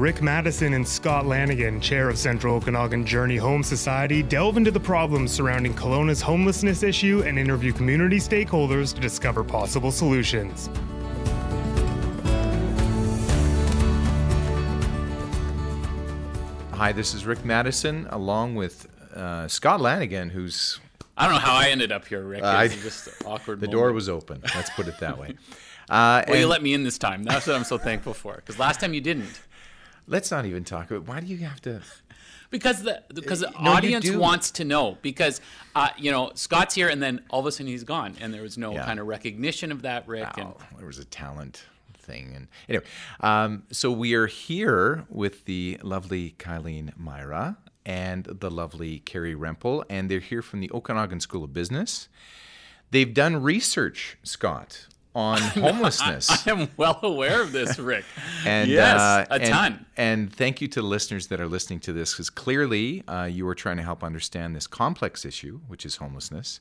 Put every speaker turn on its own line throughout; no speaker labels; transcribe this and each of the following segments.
Rick Maddison and Scott Lanigan, chair of Central Okanagan Journey Home Society, delve into the problems surrounding Kelowna's homelessness issue and interview community stakeholders to discover possible solutions.
Hi, this is Rick Maddison, along with uh, Scott Lanigan, who's
I don't know how I ended up here, Rick.
Uh,
just an awkward.
the
moment.
door was open. Let's put it that way. Uh,
Well, you let me in this time. That's what I'm so thankful for. Because last time you didn't.
Let's not even talk about why do you have to.
Because the because the
No,
audience wants to know. Because uh, you know Scott's here, and then all of a sudden he's gone, and there was no
Yeah.
kind of recognition of that, Rick. And
there was a talent thing, and anyway, um, so we are here with the lovely Kyleen Myrah and the lovely Kerry Rempel, and they're here from the Okanagan School of Business. They've done research, Scott, on homelessness.
I am well aware of this, Rick.
And
yes,
uh,
a
and-
ton.
And thank you to the listeners that are listening to this, because clearly uh, you are trying to help understand this complex issue, which is homelessness.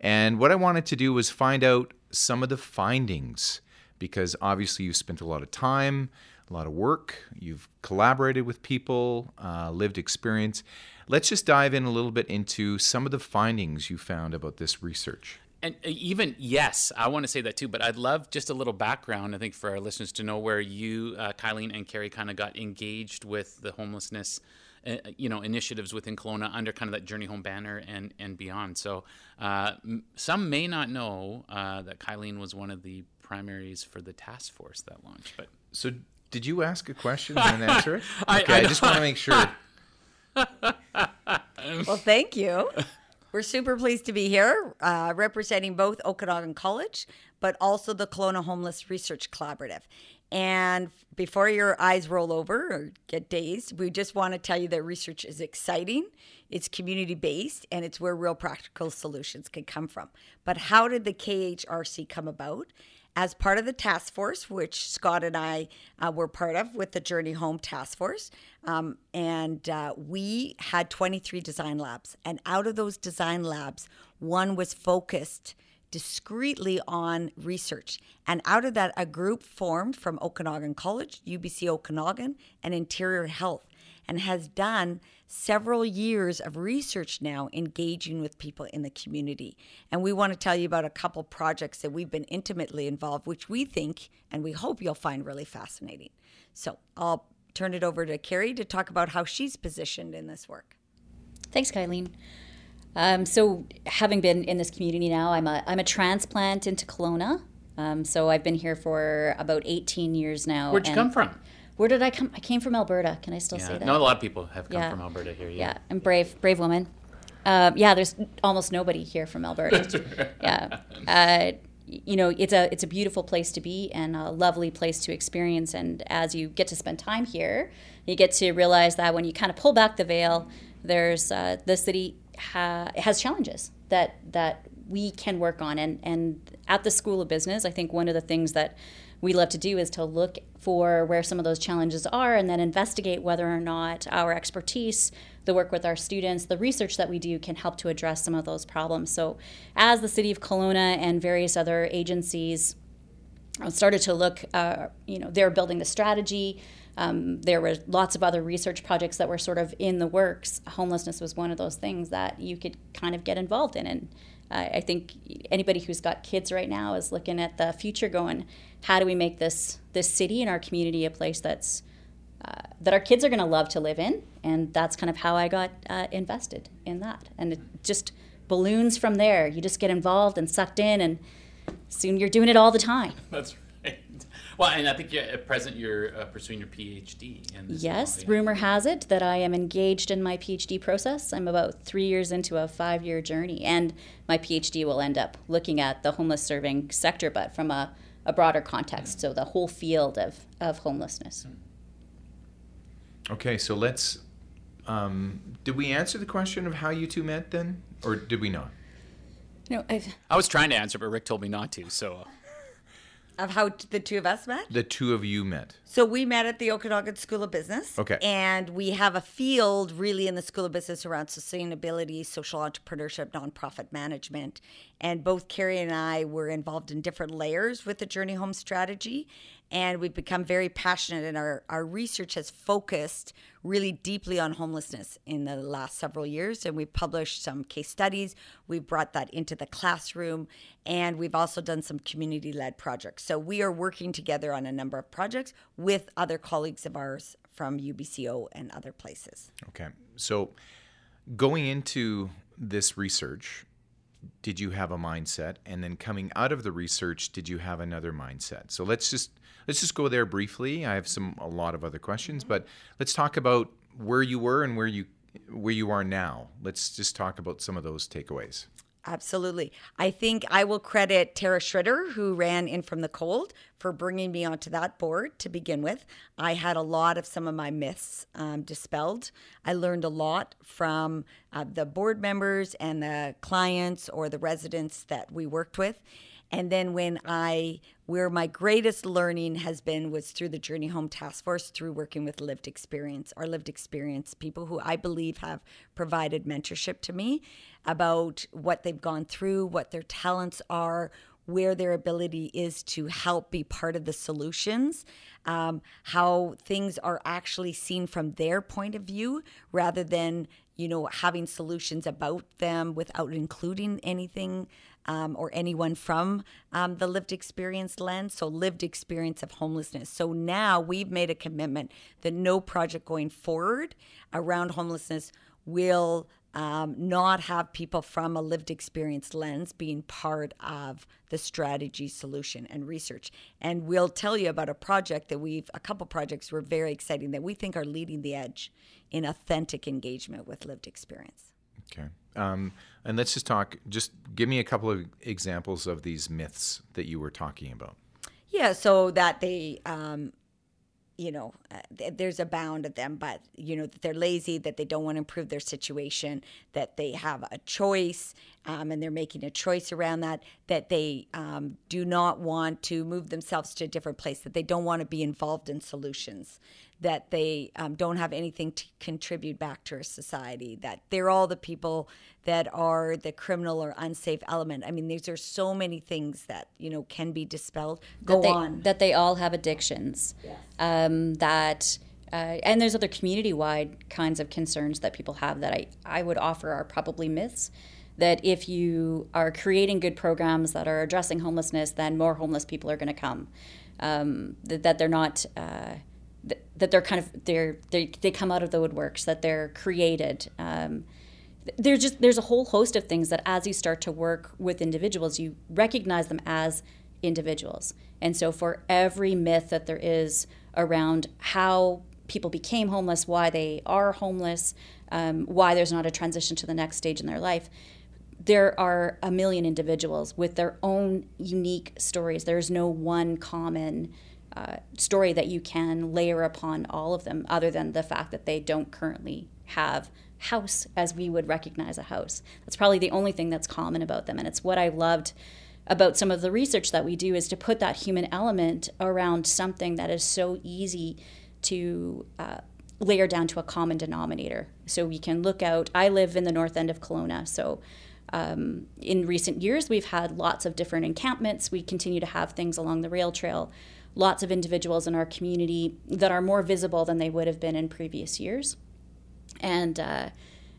And what I wanted to do was find out some of the findings, because obviously you've spent a lot of time, a lot of work, you've collaborated with people, uh, lived experience. Let's just dive in a little bit into some of the findings you found about this research.
And uh, even yes, I want to say that too. But I'd love just a little background. I think for our listeners to know where you, uh, Kyleen and Kerry, kind of got engaged with the homelessness, uh, you know, initiatives within Kelowna under kind of that Journey Home banner and and beyond. So uh, m- some may not know uh, that Kyleen was one of the primaries for the task force that launched. But
So, did you ask a question and answer it?
I-
Okay,
I
I, just want to make sure.
Well, thank you. We're super pleased to be here uh, representing both Okanagan College, but also the Kelowna Homeless Research Collaborative. And before your eyes roll over or get dazed, we just want to tell you that research is exciting, it's community based, and it's where real practical solutions can come from. But how did the KHRC come about? As part of the task force, which Scott and I uh, were part of with the Journey Home Task Force. Um, and uh, we had 23 design labs. And out of those design labs, one was focused discreetly on research. And out of that, a group formed from Okanagan College, UBC Okanagan, and Interior Health, and has done several years of research now engaging with people in the community. And we want to tell you about a couple projects that we've been intimately involved, which we think and we hope you'll find really fascinating. So I'll turn it over to Kerry to talk about how she's positioned in this work.
Thanks, Kyleen. Um, so, having been in this community now, I'm a, I'm a transplant into Kelowna. Um, so, I've been here for about 18 years now.
where'd you
and-
come from?
Where did I come? I came from Alberta. Can I still say that?
no, a lot of people have come
Yeah.
from Alberta here.
yeah, I'm brave, brave woman. Um, yeah, there's almost nobody here from Alberta. yeah, uh, you know, it's a it's a beautiful place to be and a lovely place to experience. And as you get to spend time here, you get to realize that when you kind of pull back the veil, there's uh, the city ha- has challenges that that we can work on. And and at the School of Business, I think one of the things that we love to do is to look for where some of those challenges are and then investigate whether or not our expertise, the work with our students, the research that we do can help to address some of those problems. So, as the City of Kelowna and various other agencies uh, started to look, uh, you know, they're building the strategy. Um, there were lots of other research projects that were sort of in the works. Homelessness was one of those things that you could kind of get involved in. And uh, I think anybody who's got kids right now is looking at the future, going, "How do we make this this city and our community a place that's uh, that our kids are going to love to live in?" And that's kind of how I got uh, invested in that. And it just balloons from there. You just get involved and sucked in, and soon you're doing it all the time.
That's. Well, and I think you're, at present you're uh, pursuing your PhD. In this
Yes,
now, yeah.
rumor has it that I am engaged in my PhD process. I'm about three years into a five year journey, and my PhD will end up looking at the homeless serving sector, but from a, a broader context, so the whole field of, of homelessness.
Okay, so let's. Um, did we answer the question of how you two met then, or did we not?
You know, I've,
I was trying to answer, but Rick told me not to. So
Of how t- the two of us met?
The two of you met.
So we met at the Okanagan School of Business.
Okay.
And we have a field really in the School of Business around sustainability, social entrepreneurship, nonprofit management. And both Kerry and I were involved in different layers with the Journey Home strategy. And we've become very passionate, and our, our research has focused really deeply on homelessness in the last several years. And we've published some case studies. We've brought that into the classroom, and we've also done some community led projects. So we are working together on a number of projects with other colleagues of ours from UBCO and other places.
Okay. So going into this research, did you have a mindset? And then coming out of the research did you have another mindset? So let's just let's just go there briefly. I have some a lot of other questions mm-hmm. but let's talk about where you were and where you where you are now. Let's just talk about some of those takeaways
Absolutely. I think I will credit Tara Schroeder, who ran in from the cold, for bringing me onto that board to begin with. I had a lot of some of my myths um, dispelled. I learned a lot from uh, the board members and the clients or the residents that we worked with. And then when I, where my greatest learning has been was through the Journey Home Task Force, through working with lived experience, our lived experience people who I believe have provided mentorship to me about what they've gone through, what their talents are, where their ability is to help be part of the solutions, um, how things are actually seen from their point of view rather than you know having solutions about them without including anything um, or anyone from um, the lived experience lens. So lived experience of homelessness. So now we've made a commitment that no project going forward around homelessness will um, not have people from a lived experience lens being part of the strategy solution and research. And we'll tell you about a project that we've a couple projects we're very exciting that we think are leading the edge in authentic engagement with lived experience.
Okay. Um, and let's just talk just give me a couple of examples of these myths that you were talking about.
Yeah so that they um, you know, uh, there's a bound of them, but you know that they're lazy, that they don't want to improve their situation, that they have a choice, um, and they're making a choice around that. That they um, do not want to move themselves to a different place. That they don't want to be involved in solutions that they um, don't have anything to contribute back to our society, that they're all the people that are the criminal or unsafe element. I mean, these are so many things that, you know, can be dispelled. Go
that they,
on.
That they all have addictions. Yes. Um, that. Uh, and there's other community-wide kinds of concerns that people have that I, I would offer are probably myths that if you are creating good programs that are addressing homelessness, then more homeless people are going to come. Um, that, that, they're not uh, that they're kind of they're they they come out of the woodworks that they're created. Um, there's just there's a whole host of things that as you start to work with individuals, you recognize them as individuals. And so for every myth that there is around how people became homeless, why they are homeless, um, why there's not a transition to the next stage in their life, there are a million individuals with their own unique stories. There's no one common uh, story that you can layer upon all of them, other than the fact that they don't currently have house as we would recognize a house. That's probably the only thing that's common about them, and it's what I loved about some of the research that we do is to put that human element around something that is so easy to uh, layer down to a common denominator. So we can look out. I live in the north end of Kelowna, so. Um, in recent years, we've had lots of different encampments. We continue to have things along the rail trail lots of individuals in our community that are more visible than they would have been in previous years. And uh,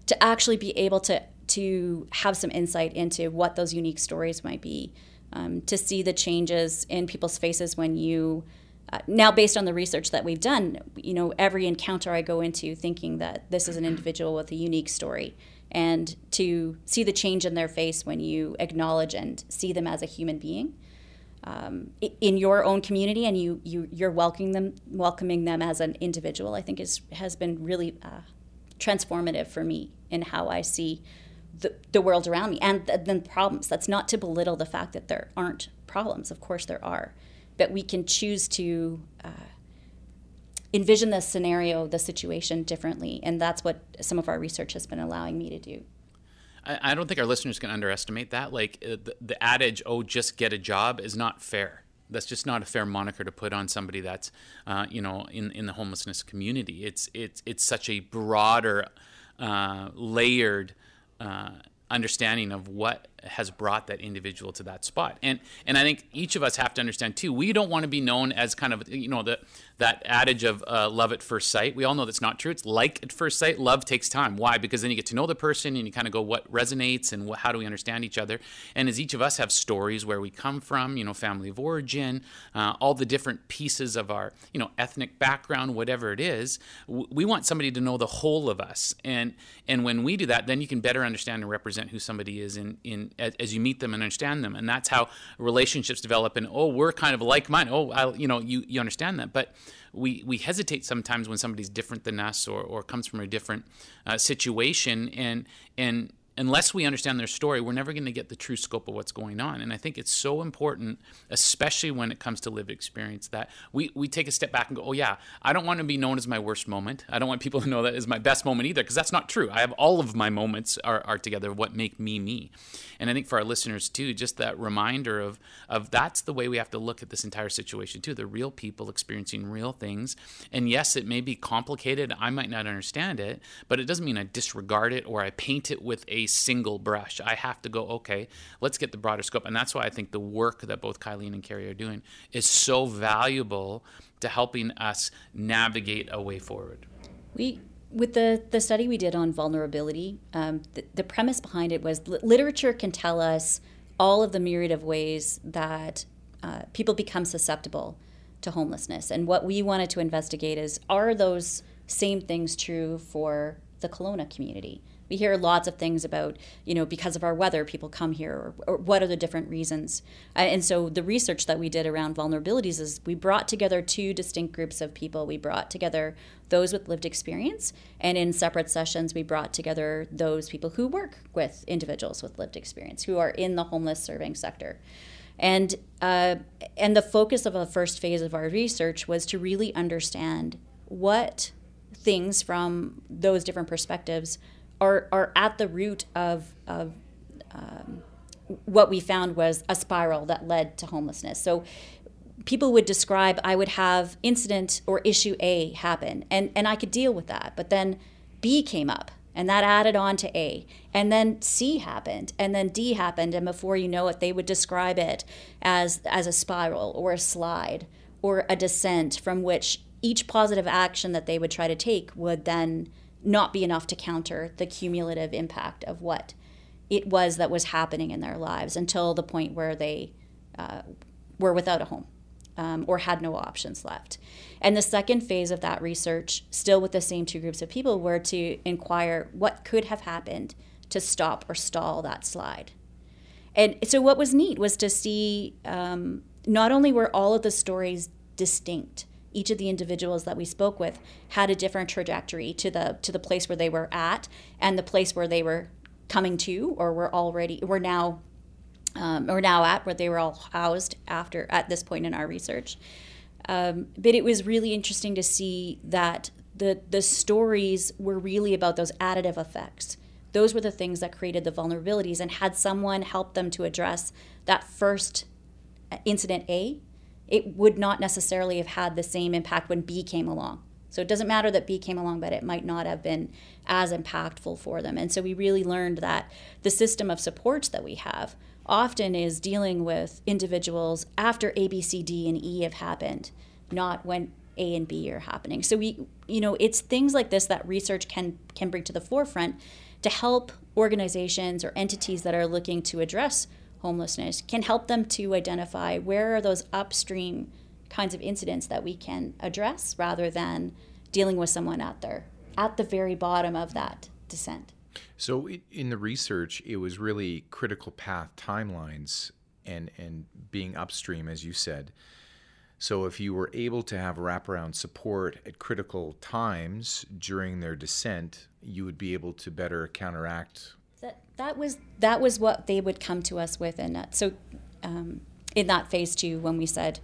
to actually be able to, to have some insight into what those unique stories might be, um, to see the changes in people's faces when you. Uh, now, based on the research that we've done, you know, every encounter I go into thinking that this is an individual with a unique story, and to see the change in their face when you acknowledge and see them as a human being, um, in your own community and you, you you're welcoming them welcoming them as an individual I think is has been really uh, transformative for me in how I see the, the world around me and then the problems. That's not to belittle the fact that there aren't problems. Of course there are. But we can choose to uh, envision the scenario the situation differently and that's what some of our research has been allowing me to do
I, I don't think our listeners can underestimate that. Like uh, the, the adage, "Oh, just get a job," is not fair. That's just not a fair moniker to put on somebody that's, uh, you know, in, in the homelessness community. It's it's it's such a broader, uh, layered uh, understanding of what has brought that individual to that spot. And and I think each of us have to understand too. We don't want to be known as kind of you know the that adage of uh, love at first sight. We all know that's not true. It's like at first sight. Love takes time. Why? Because then you get to know the person and you kind of go what resonates and what, how do we understand each other. And as each of us have stories where we come from, you know, family of origin, uh, all the different pieces of our you know ethnic background, whatever it is, w- we want somebody to know the whole of us. And and when we do that, then you can better understand and represent who somebody is in in as, you meet them and understand them. And that's how relationships develop. And oh, we're kind of like mine. Oh, I, you know, you you understand that, but we, we hesitate sometimes when somebody's different than us or, or comes from a different uh, situation and and unless we understand their story, we're never going to get the true scope of what's going on. And I think it's so important, especially when it comes to lived experience, that we, we take a step back and go, oh, yeah, I don't want to be known as my worst moment. I don't want people to know that is my best moment either, because that's not true. I have all of my moments are, are together, what make me me. And I think for our listeners too, just that reminder of, of that's the way we have to look at this entire situation too. The real people experiencing real things. And yes, it may be complicated. I might not understand it, but it doesn't mean I disregard it or I paint it with a single brush. I have to go, okay, let's get the broader scope. And that's why I think the work that both Kyleen and Kerry are doing is so valuable to helping us navigate a way forward.
We with the, the study we did on vulnerability, um, the, the, premise behind it was literature can tell us all of the myriad of ways that uh, people become susceptible to homelessness. And what we wanted to investigate is are those same things true for the Kelowna community? We hear lots of things about, you know, because of our weather, people come here, or, or what are the different reasons? Uh, and so the research that we did around vulnerabilities is we brought together two distinct groups of people. We brought together those with lived experience, and in separate sessions, we brought together those people who work with individuals with lived experience, who are in the homeless serving sector. And, uh, and the focus of the first phase of our research was to really understand what things from those different perspectives are, are at the root of, of um, what we found was a spiral that led to homelessness. So people would describe I would have incident or issue A happen and, and I could deal with that. But then B came up and that added on to A. And then C happened and then D happened and before you know it they would describe it as as a spiral or a slide or a descent from which each positive action that they would try to take would then not be enough to counter the cumulative impact of what it was that was happening in their lives until the point where they uh, were without a home um, or had no options left. And the second phase of that research, still with the same two groups of people, were to inquire what could have happened to stop or stall that slide. And so, what was neat was to see um, not only were all of the stories distinct, each of the individuals that we spoke with had a different trajectory to the to the place where they were at and the place where they were coming to or were already were now um, or now at where they were all housed after at this point in our research. Um, but it was really interesting to see that the the stories were really about those additive effects. Those were the things that created the vulnerabilities and had someone help them to address that first incident a it would not necessarily have had the same impact when B came along. So it doesn't matter that B came along, but it might not have been as impactful for them. And so we really learned that the system of supports that we have often is dealing with individuals after A, B, C, D, and E have happened, not when A and B are happening. So we, you know, it's things like this that research can can bring to the forefront to help organizations or entities that are looking to address homelessness can help them to identify where are those upstream kinds of incidents that we can address rather than dealing with someone at their at the very bottom of that descent.
So in the research, it was really critical path timelines and and being upstream, as you said. So if you were able to have wraparound support at critical times during their descent, you would be able to better counteract
that that was that was what they would come to us with, and so um, in that phase two, when we said,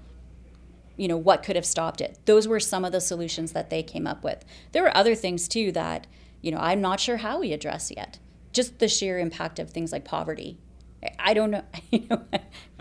you know, what could have stopped it, those were some of the solutions that they came up with. There were other things too that you know I'm not sure how we address yet. Just the sheer impact of things like poverty. I don't know. You know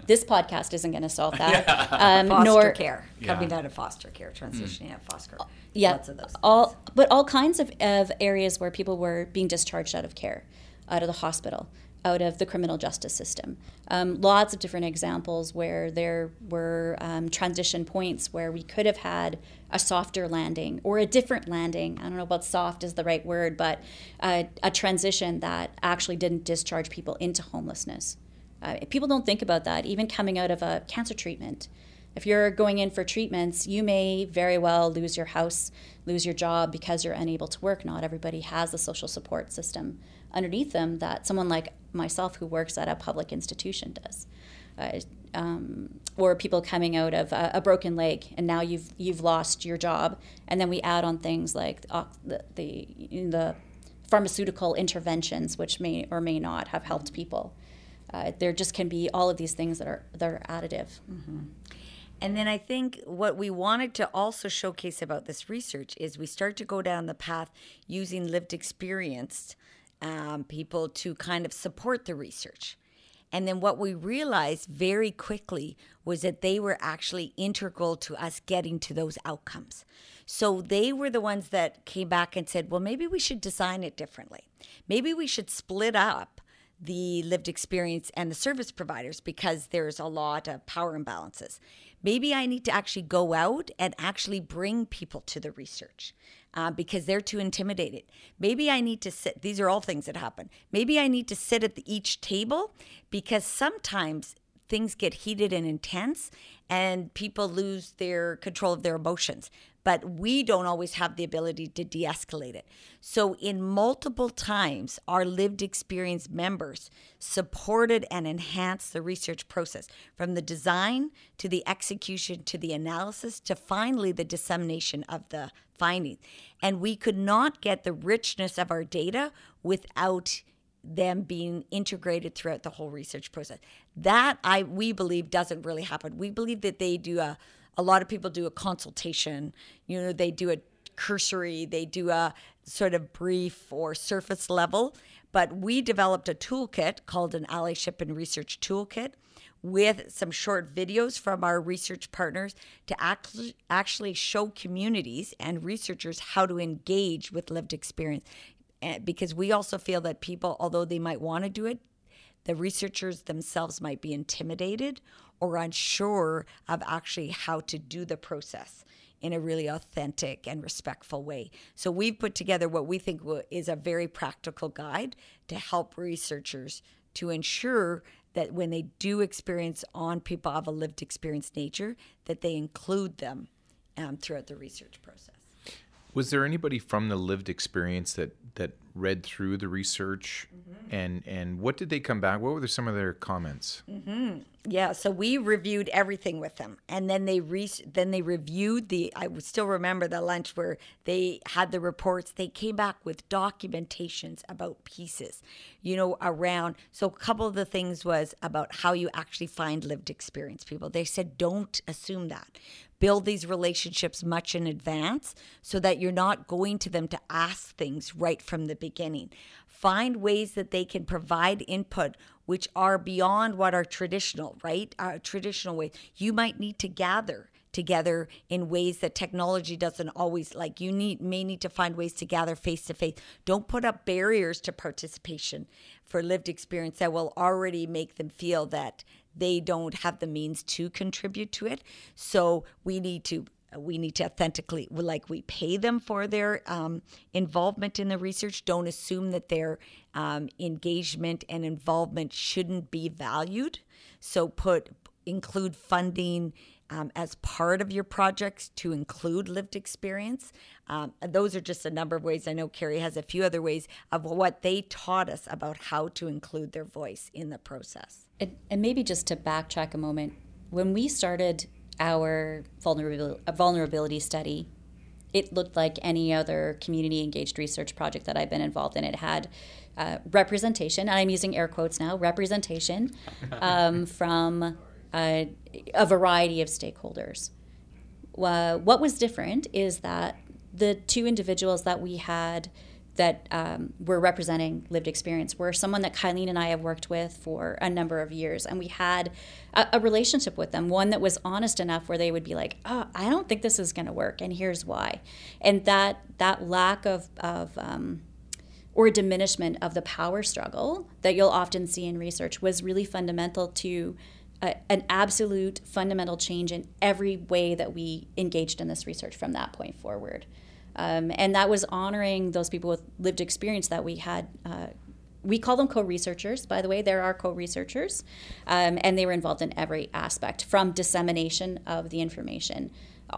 this podcast isn't going to solve that.
Yeah. Um, foster nor, care, coming yeah. out of foster care, transitioning mm. out of foster. Care.
Yeah, Lots of those. All, but all kinds of, of areas where people were being discharged out of care out of the hospital. out of the criminal justice system. Um, lots of different examples where there were um, transition points where we could have had a softer landing or a different landing. I don't know about soft is the right word, but uh, a transition that actually didn't discharge people into homelessness. Uh, people don't think about that, even coming out of a cancer treatment. If you're going in for treatments, you may very well lose your house, lose your job because you're unable to work. Not everybody has a social support system underneath them that someone like myself who works at a public institution does. Uh, um, or people coming out of a, a, broken leg and now you've you've lost your job and then we add on things like the, the, the pharmaceutical interventions which may or may not have helped people uh, there just can be all of these things that are that are additive mm-hmm.
And then I think what we wanted to also showcase about this research is we start to go down the path using lived experience um, people to kind of support the research. And then what we realized very quickly was that they were actually integral to us getting to those outcomes. So they were the ones that came back and said, well, maybe we should design it differently. Maybe we should split up the lived experience and the service providers because there's a lot of power imbalances. Maybe I need to actually go out and actually bring people to the research uh, because they're too intimidated. Maybe I need to sit, these are all things that happen. Maybe I need to sit at the, each table because sometimes things get heated and intense and people lose their control of their emotions but we don't always have the ability to de escalate it. So, in multiple times, our lived experience members supported and enhanced the research process from the design to the execution to the analysis to finally the dissemination of the findings. And we could not get the richness of our data without them being integrated throughout the whole research process. That I we believe doesn't really happen. We believe that they do a a lot of people do a consultation, you know, they do a cursory, they do a sort of brief or surface level. But we developed a toolkit called an allyship and research toolkit with some short videos from our research partners to actually actually show communities and researchers how to engage with lived experience eh, because we also feel that people although they might want to do it the researchers themselves might be intimidated or unsure of actually how to do the process in a really authentic and respectful way. So we've put together what we think is a very practical guide to help researchers to ensure that when they do experience on people of a lived experience nature, that they include them um, throughout the research process.
Was there anybody from the lived experience that that read through the research mm-hmm. and and what did they come back what were some of their comments
mm-hmm. yeah so we reviewed everything with them and then they re- then they reviewed the i still remember the lunch where they had the reports they came back with documentations about pieces you know around so a couple of the things was about how you actually find lived experience people they said don't assume that build these relationships much in advance so that you're not going to them to ask things right from the beginning. Find ways that they can provide input which are beyond what are traditional, right? Our traditional ways. You might need to gather together in ways that technology doesn't always like you need may need to find ways to gather face to face don't put up barriers to participation for lived experience that will already make them feel that they don't have the means to contribute to it. So we need to we need to authentically like we pay them for their um, involvement in the research don't assume that their um, engagement and involvement shouldn't be valued so put include funding um, as part of your projects to include lived experience. Um, those are just a number of ways. I know Kerry has a few other ways of what they taught us about how to include their voice in the process.
And, and maybe just to backtrack a moment, when we started our vulnerability, vulnerability study, it looked like any other community engaged research project that I've been involved in. It had uh, representation, and I'm using air quotes now, representation um, from uh, a variety of stakeholders. Uh, what was different is that the two individuals that we had that um, were representing lived experience We're someone that Kyleen and I have worked with for a number of years, and we had a, a relationship with them, one that was honest enough where they would be like, "Oh, I don't think this is going to work, and here's why," and that that lack of of um, or diminishment of the power struggle that you'll often see in research was really fundamental to a, an absolute fundamental change in every way that we engaged in this research from that point forward. Um, and that was honoring those people with lived experience that we had. Uh, we call them co-researchers, by the way. There are co-researchers, um, and they were involved in every aspect, from dissemination of the information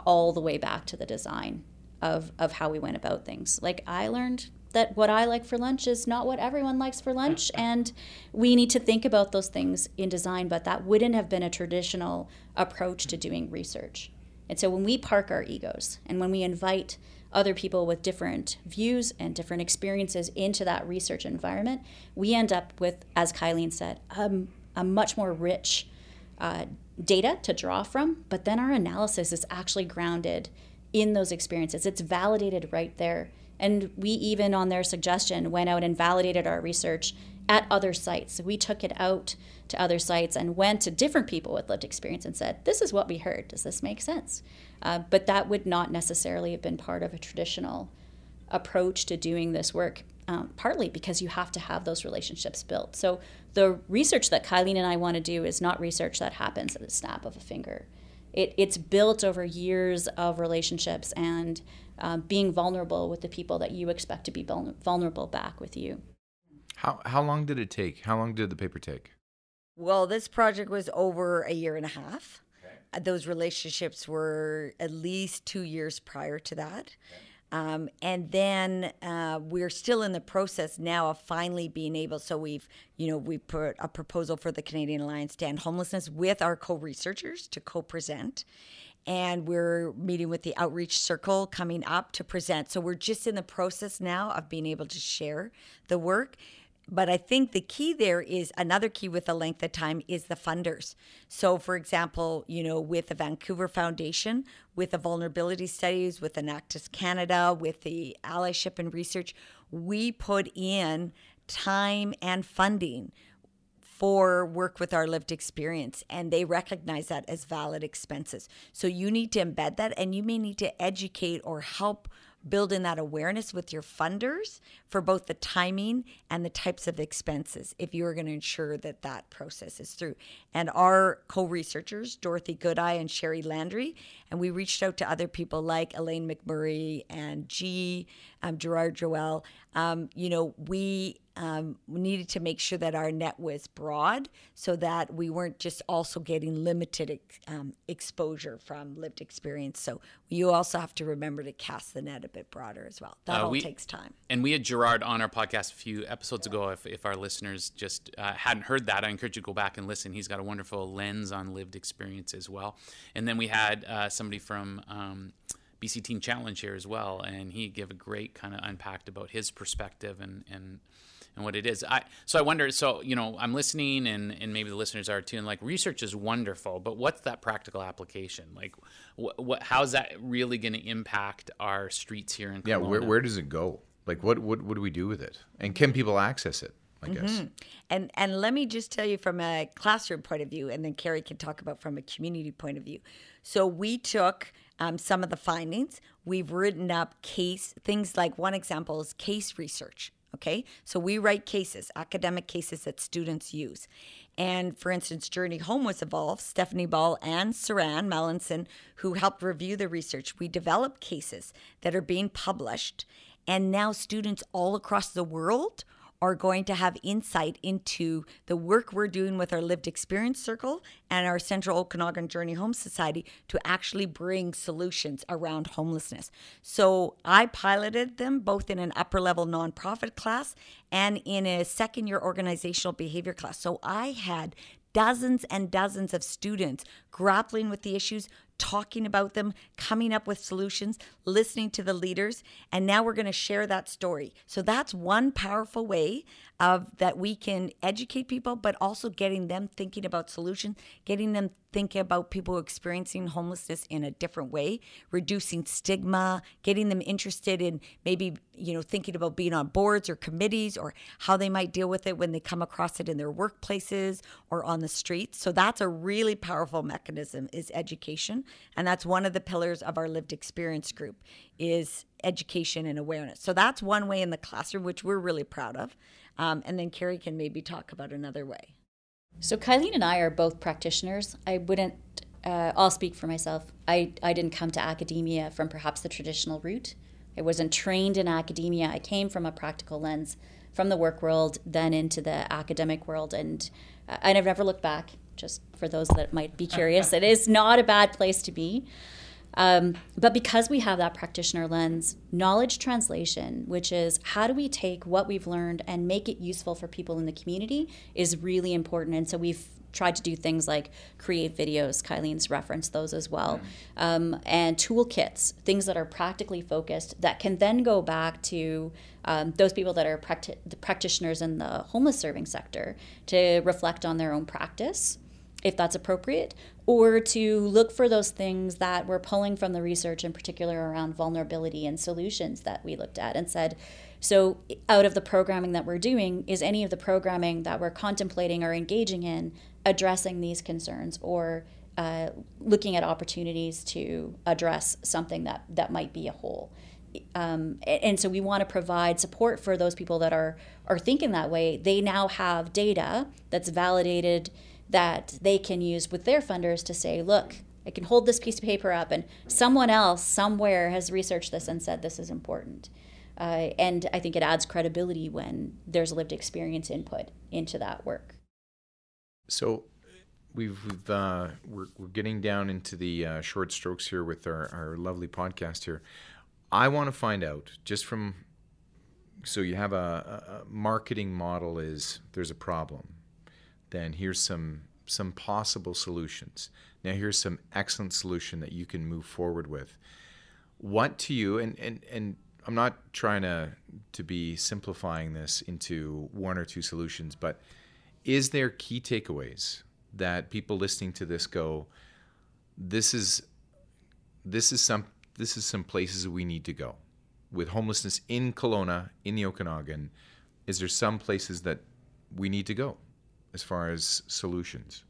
all the way back to the design of, of how we went about things. Like I learned that what I like for lunch is not what everyone likes for lunch. And we need to think about those things in design, but that wouldn't have been a traditional approach to doing research. And so when we park our egos and when we invite other people with different views and different experiences into that research environment, we end up with, as Kyleen said, a much more rich uh, data to draw from. But then our analysis is actually grounded in those experiences. It's validated right there and we even, on their suggestion, went out and validated our research at other sites. we took it out to other sites and went to different people with lived experience and said, This is what we heard. Does this make sense? Uh, but that would not necessarily have been part of a traditional approach to doing this work, um, partly because you have to have those relationships built. So the research that Kyleen and I want to do is not research that happens at the snap of a finger. It, it's built over years of relationships and um, being vulnerable with the people that you expect to be vulnerable back with you.
How how long did it take? How long did the paper take?
Well, this project was over a year and a half. Okay. Uh, those relationships were at least two years prior to that. Okay. Um, and then uh, we're still in the process now of finally being able. So we've, you know, we put a proposal for the Canadian Alliance to End Homelessness with our co-researchers to co-present, and we're meeting with the outreach circle coming up to present. So we're just in the process now of being able to share the work. But I think the key there is another key with the length of time is the funders. So, for example, you know, with the Vancouver Foundation, with the vulnerability studies, with Enactus Canada, with the allyship and research, we put in time and funding for work with our lived experience and they recognize that as valid expenses. So you need to embed that and you may need to educate or help build in that awareness with your funders for both the timing and the types of expenses if you are going to ensure that that process is through. And our co researchers, Dorothy Goodeye and Sherry Landry, and we reached out to other people like Elaine McMurray and G, um, Gerard Joel. Um, you know, we um, we needed to make sure that our net was broad so that we weren't just also getting limited um, exposure from lived experience. So you also have to remember to cast the net a bit broader as well. That uh, all we, takes time.
And we had Gerard on our podcast a few episodes ago. If, if our listeners just uh, hadn't heard that, I encourage you to go back and listen. He's got a wonderful lens on lived experience as well. And then we had uh, somebody from um, BC Teen Challenge here as well, and he gave a great kind of unpacked about his perspective and and and what it is. I so I wonder. So you know, I'm listening, and and maybe the listeners are too. And like research is wonderful, but what's that practical application? Like, what, what how's that really going to impact our streets here in? Kelowna?
Yeah, where where does it go? Like, what what what do we do with it? And can people access it? I guess. Mm-hmm.
And and let me just tell you from a classroom point of view, and then Kerry can talk about from a community point of view. So we took um, some of the findings. We've written up case things like one example is case research. Okay, so we write cases, academic cases that students use. And for instance, Journey Home was involved, Stephanie Ball and Saran Mallinson, who helped review the research. We develop cases that are being published, and now students all across the world are going to have insight into the work we're doing with our lived experience circle and our Central Okanagan Journey Home Society to actually bring solutions around homelessness. So I piloted them both in an upper level nonprofit class and in a second year organizational behavior class. So I had dozens and dozens of students grappling with the issues, talking about them, coming up with solutions, listening to the leaders, and now we're going to share that story. So that's one powerful way of that we can educate people but also getting them thinking about solutions, getting them thinking about people experiencing homelessness in a different way, reducing stigma, getting them interested in maybe, you know, thinking about being on boards or committees or how they might deal with it when they come across it in their workplaces or on the streets. So that's a really powerful mechanism mechanism is education, and that's one of the pillars of our lived experience group is education and awareness. So that's one way in the classroom, which we're really proud of. Um, and then Kerry can maybe talk about another way.
So Kyleen and I are both practitioners. I wouldn't. Uh, I'll speak for myself. I, I didn't come to academia from perhaps the traditional route. I wasn't trained in academia. I came from a practical lens from the work world, then into the academic world, and uh, I've never looked back. Just for those that might be curious, it is not a bad place to be. Um, but because we have that practitioner lens, knowledge translation, which is how do we take what we've learned and make it useful for people in the community, is really important. And so we've tried to do things like create videos. Kyleen's referenced those as well, um, and toolkits, things that are practically focused that can then go back to um, those people that are practi- the practitioners in the homeless serving sector to reflect on their own practice if that's appropriate, or to look for those things that we're pulling from the research, in particular around vulnerability and solutions that we looked at and said, so out of the programming that we're doing, is any of the programming that we're contemplating or engaging in addressing these concerns or uh, looking at opportunities to address something that, that might be a hole? Um, and so we want to provide support for those people that are are thinking that way. They now have data that's validated that they can use with their funders to say, look, I can hold this piece of paper up, and someone else somewhere has researched this and said this is important. Uh, and I think it adds credibility when there's lived experience input into that work.
So we've, we've uh, we're, we're getting down into the uh, short strokes here with our, our lovely podcast here. I want to find out just from so you have a, a marketing model is there's a problem then here's some some possible solutions. Now here's some excellent solution that you can move forward with. What to you and and and I'm not trying to to be simplifying this into one or two solutions, but is there key takeaways that people listening to this go this is this is some this is some places we need to go with homelessness in Kelowna in the Okanagan is there some places that we need to go as far as solutions?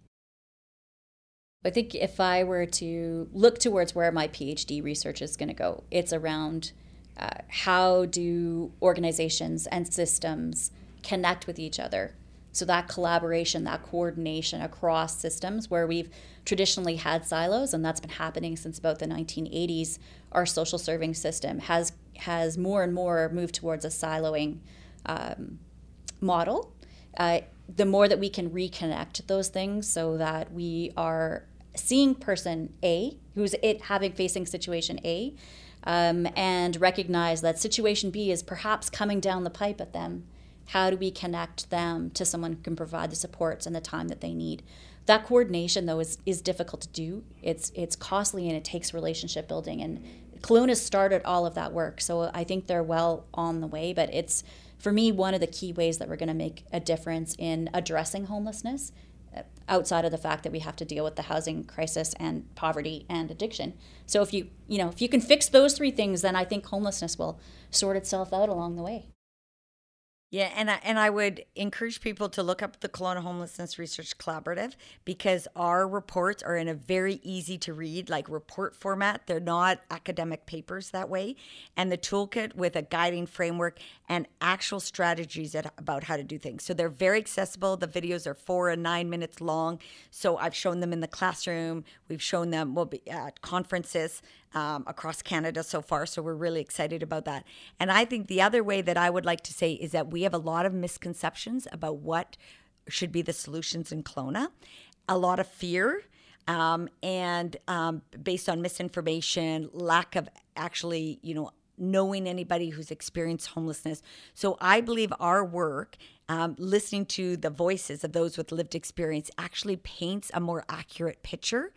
I think if I were to look towards where my PhD research is going to go, it's around uh, how do organizations and systems connect with each other. So that collaboration, that coordination across systems where we've traditionally had silos, and that's been happening since about the 1980s. Our social serving system has has more and more moved towards a siloing um, model. Uh, the more that we can reconnect those things so that we are seeing person A, who's it having facing situation A, um, and recognize that situation B is perhaps coming down the pipe at them. How do we connect them to someone who can provide the supports and the time that they need? That coordination, though, is, is difficult to do. It's it's costly and it takes relationship building. And Kelowna started all of that work, so I think they're well on the way. But it's for me, one of the key ways that we're going to make a difference in addressing homelessness, uh, outside of the fact that we have to deal with the housing crisis and poverty and addiction. So if you, you know, if you can fix those three things, then I think homelessness will sort itself out along the way.
Yeah, and I, and I would encourage people to look up the Kelowna Homelessness Research Collaborative because our reports are in a very easy to read, like report format. They're not academic papers that way. And the toolkit with a guiding framework and actual strategies at, about how to do things. So they're very accessible. The videos are four and nine minutes long. So I've shown them in the classroom. We've shown them will be at conferences um, across Canada so far. So we're really excited about that. And I think the other way that I would like to say is that we have a lot of misconceptions about what should be the solutions in Kelowna, a lot of fear. Um, and um, based on misinformation, lack of actually, you know, knowing anybody who's experienced homelessness. So I believe our work, um, listening to the voices of those with lived experience, actually paints a more accurate picture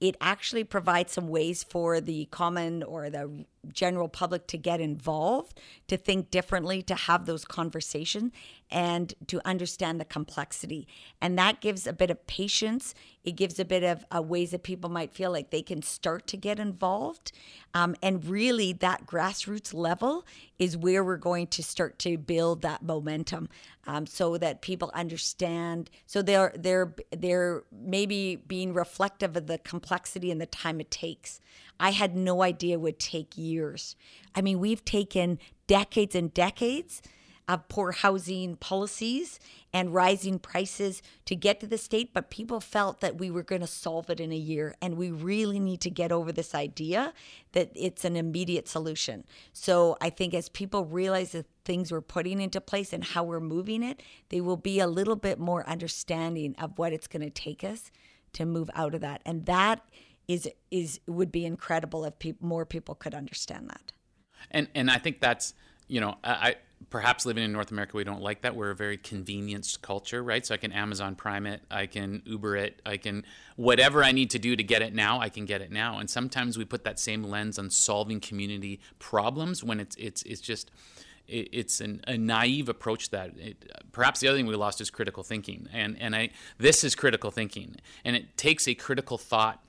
it actually provides some ways for the common or the general public to get involved, to think differently, to have those conversations. and to understand the complexity. And that gives a bit of patience. It gives a bit of uh, ways that people might feel like they can start to get involved. Um, and really, that grassroots level is where we're going to start to build that momentum, um, so that people understand. So they're they're they're maybe being reflective of the complexity and the time it takes. I had no idea would take years. I mean, we've taken decades and decades of poor housing policies and rising prices to get to the state, but people felt that we were going to solve it in a year. And we really need to get over this idea that it's an immediate solution. So I think as people realize the things we're putting into place and how we're moving it, they will be a little bit more understanding of what it's going to take us to move out of that. And that is is would be incredible if pe- more people could understand that.
And and I think that's you know I, perhaps living in North America, we don't like that. We're a very convenienced culture, right? So I can Amazon Prime it, I can Uber it, I can whatever I need to do to get it now, I can get it now. And sometimes we put that same lens on solving community problems when it's it's it's just it's an, a naive approach that it, perhaps the other thing we lost is critical thinking and and I this is critical thinking and it takes a critical thought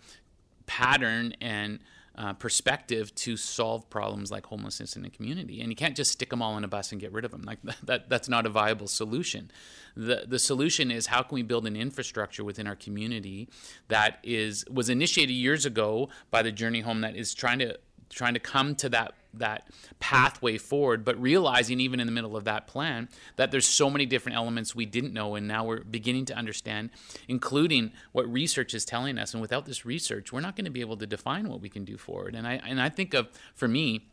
pattern and uh, perspective to solve problems like homelessness in a community. And you can't just stick them all in a bus and get rid of them. Like that, that's not a viable solution. The the solution is how can we build an infrastructure within our community that is was initiated years ago by the Journey Home that is trying to trying to come to that that pathway forward but realizing even in the middle of that plan that there's so many different elements we didn't know and now we're beginning to understand including what research is telling us. And without this research we're not going to be able to define what we can do forward. And i and i think of for me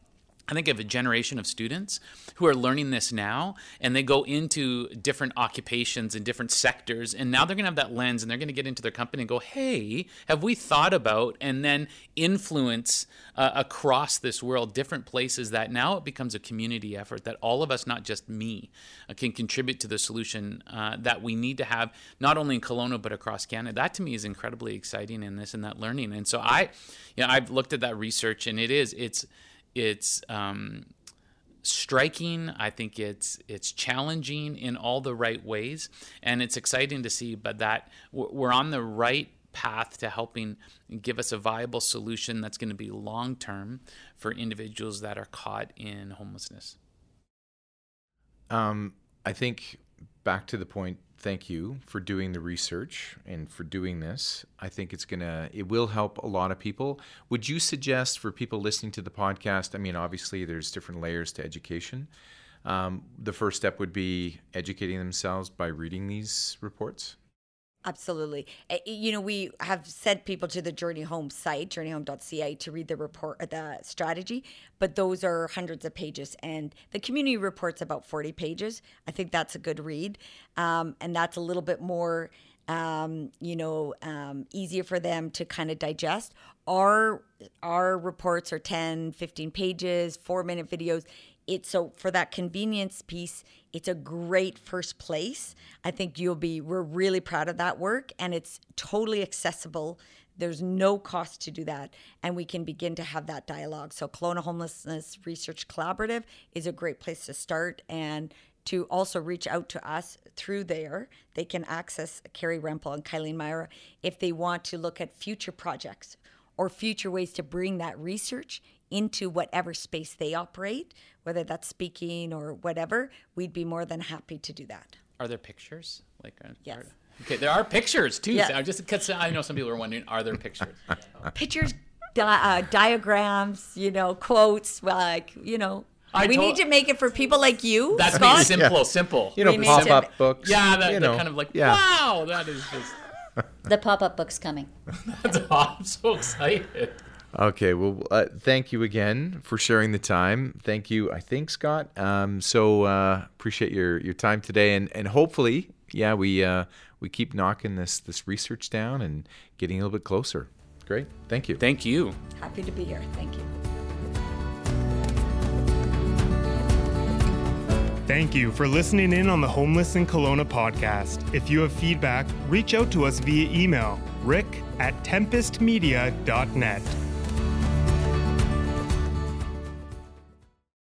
I think of a generation of students who are learning this now and they go into different occupations and different sectors and now they're going to have that lens and they're going to get into their company and go, "Hey, have we thought about and then influence uh, across this world different places that now it becomes a community effort that all of us, not just me, uh, can contribute to the solution uh, that we need to have not only in Kelowna but across Canada." That to me is incredibly exciting in this and that learning. And so I, you know, I've looked at that research and it is it's it's um, striking. I think it's it's challenging in all the right ways, and it's exciting to see. But that we're on the right path to helping give us a viable solution that's going to be long term for individuals that are caught in homelessness.
Um, I think back to the point thank you for doing the research and for doing this. I think it's gonna it will help a lot of people. Would you suggest for people listening to the podcast? I mean, obviously there's different layers to education. Um, the first step would be educating themselves by reading these reports.
Absolutely. You know, we have sent people to the Journey Home site, journeyhome.ca, to read the report, uh, the strategy, but those are hundreds of pages. And the community report's about 40 pages. I think that's a good read. Um, and that's a little bit more, um, you know, um, easier for them to kind of digest. Our, our reports are 10, 15 pages, four minute videos it's so for that convenience piece it's a great first place. I think you'll be we're really proud of that work and it's totally accessible. There's no cost to do that and we can begin to have that dialogue. So Kelowna homelessness research collaborative is a great place to start and to also reach out to us through there. They can access Kerry Rempel and Kyleen Myrah if they want to look at future projects or future ways to bring that research into whatever space they operate, whether that's speaking or whatever, we'd be more than happy to do that.
Are there pictures? Like,
yes.
Are, okay, there are pictures too. Yeah. So just because I know some people are wondering, are there pictures?
pictures, di- uh, diagrams, you know, quotes, like you know. I we need to make it for people like you.
That's
Scott.
simple, yeah. simple.
You know, pop up books.
Yeah, that,
you know,
kind of like, yeah. wow, that is just.
The pop up book's coming.
That's awesome. I'm so excited.
Okay, well, uh, thank you again for sharing the time. Thank you, I think, Scott. Um, so uh, appreciate your your time today, and and hopefully, yeah, we uh, we keep knocking this this research down and getting a little bit closer. Great, thank you.
Thank you.
Happy to be here. Thank you.
Thank you for listening in on the Homeless in Kelowna podcast. If you have feedback, reach out to us via email rick at tempestmedia.net.